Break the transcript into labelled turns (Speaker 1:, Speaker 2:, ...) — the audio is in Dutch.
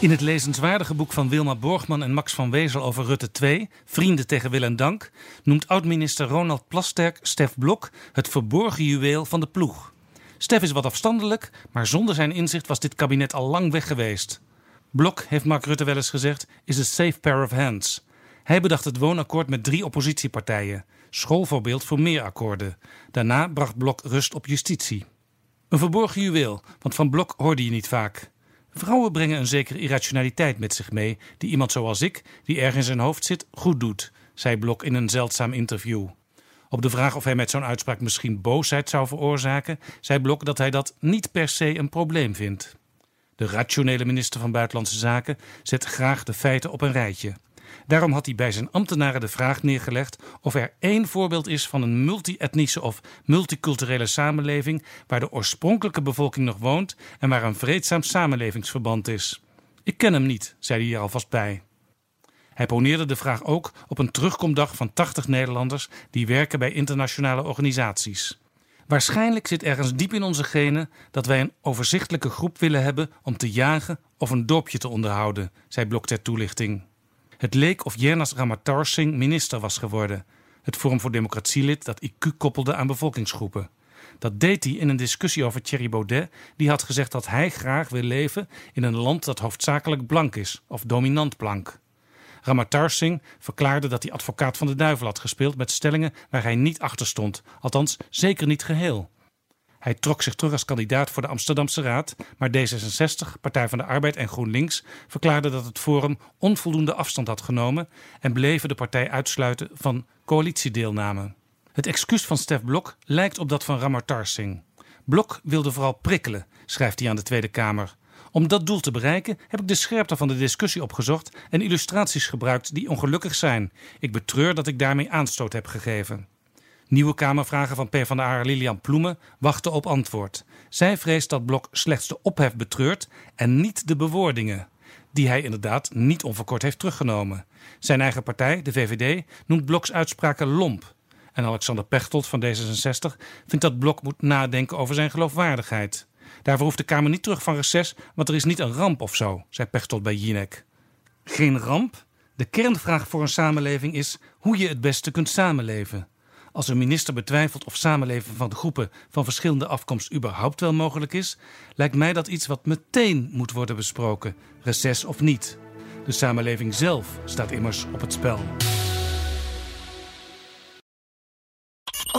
Speaker 1: In het lezenswaardige boek van Wilma Borgman en Max van Wezel over Rutte 2, Vrienden tegen wil en dank, noemt oud-minister Ronald Plasterk Stef Blok het verborgen juweel van de ploeg. Stef is wat afstandelijk, maar zonder zijn inzicht was dit kabinet al lang weg geweest. Blok, heeft Mark Rutte wel eens gezegd, is a safe pair of hands. Hij bedacht het woonakkoord met drie oppositiepartijen. Schoolvoorbeeld voor meer akkoorden. Daarna bracht Blok rust op justitie. Een verborgen juweel, want van Blok hoorde je niet vaak. Vrouwen brengen een zekere irrationaliteit met zich mee, die iemand zoals ik, die ergens in zijn hoofd zit, goed doet, zei Blok in een zeldzaam interview. Op de vraag of hij met zo'n uitspraak misschien boosheid zou veroorzaken, zei Blok dat hij dat niet per se een probleem vindt. De rationele minister van Buitenlandse Zaken zet graag de feiten op een rijtje. Daarom had hij bij zijn ambtenaren de vraag neergelegd of er één voorbeeld is van een multi-etnische of multiculturele samenleving waar de oorspronkelijke bevolking nog woont en waar een vreedzaam samenlevingsverband is. Ik ken hem niet, zei hij er alvast bij. Hij poneerde de vraag ook op een terugkomdag van 80 Nederlanders die werken bij internationale organisaties. Waarschijnlijk zit ergens diep in onze genen dat wij een overzichtelijke groep willen hebben om te jagen of een dorpje te onderhouden, zei Blok ter toelichting. Het leek of Jernas Ramatar Singh minister was geworden. Het Forum voor Democratielid dat IQ koppelde aan bevolkingsgroepen. Dat deed hij in een discussie over Thierry Baudet, die had gezegd dat hij graag wil leven in een land dat hoofdzakelijk blank is, of dominant blank. Ramatar Singh verklaarde dat hij advocaat van de duivel had gespeeld met stellingen waar hij niet achter stond, althans zeker niet geheel. Hij trok zich terug als kandidaat voor de Amsterdamse Raad, maar D66, Partij van de Arbeid en GroenLinks verklaarden dat het Forum onvoldoende afstand had genomen en bleven de partij uitsluiten van coalitiedeelname. Het excuus van Stef Blok lijkt op dat van Ramatar Singh. Blok wilde vooral prikkelen, schrijft hij aan de Tweede Kamer. Om dat doel te bereiken heb ik de scherpte van de discussie opgezocht en illustraties gebruikt die ongelukkig zijn. Ik betreur dat ik daarmee aanstoot heb gegeven. Nieuwe Kamervragen van PvdA Lilian Ploemen wachten op antwoord. Zij vreest dat Blok slechts de ophef betreurt en niet de bewoordingen. Die hij inderdaad niet onverkort heeft teruggenomen. Zijn eigen partij, de VVD, noemt Bloks uitspraken lomp. En Alexander Pechtold van D66 vindt dat Blok moet nadenken over zijn geloofwaardigheid. Daarvoor hoeft de Kamer niet terug van reces, want er is niet een ramp of zo, zei Pechtold bij Jinek. Geen ramp? De kernvraag voor een samenleving is hoe je het beste kunt samenleven. Als een minister betwijfelt of samenleven van de groepen van verschillende afkomst überhaupt wel mogelijk is, lijkt mij dat iets wat meteen moet worden besproken, reces of niet. De samenleving zelf staat immers op het spel.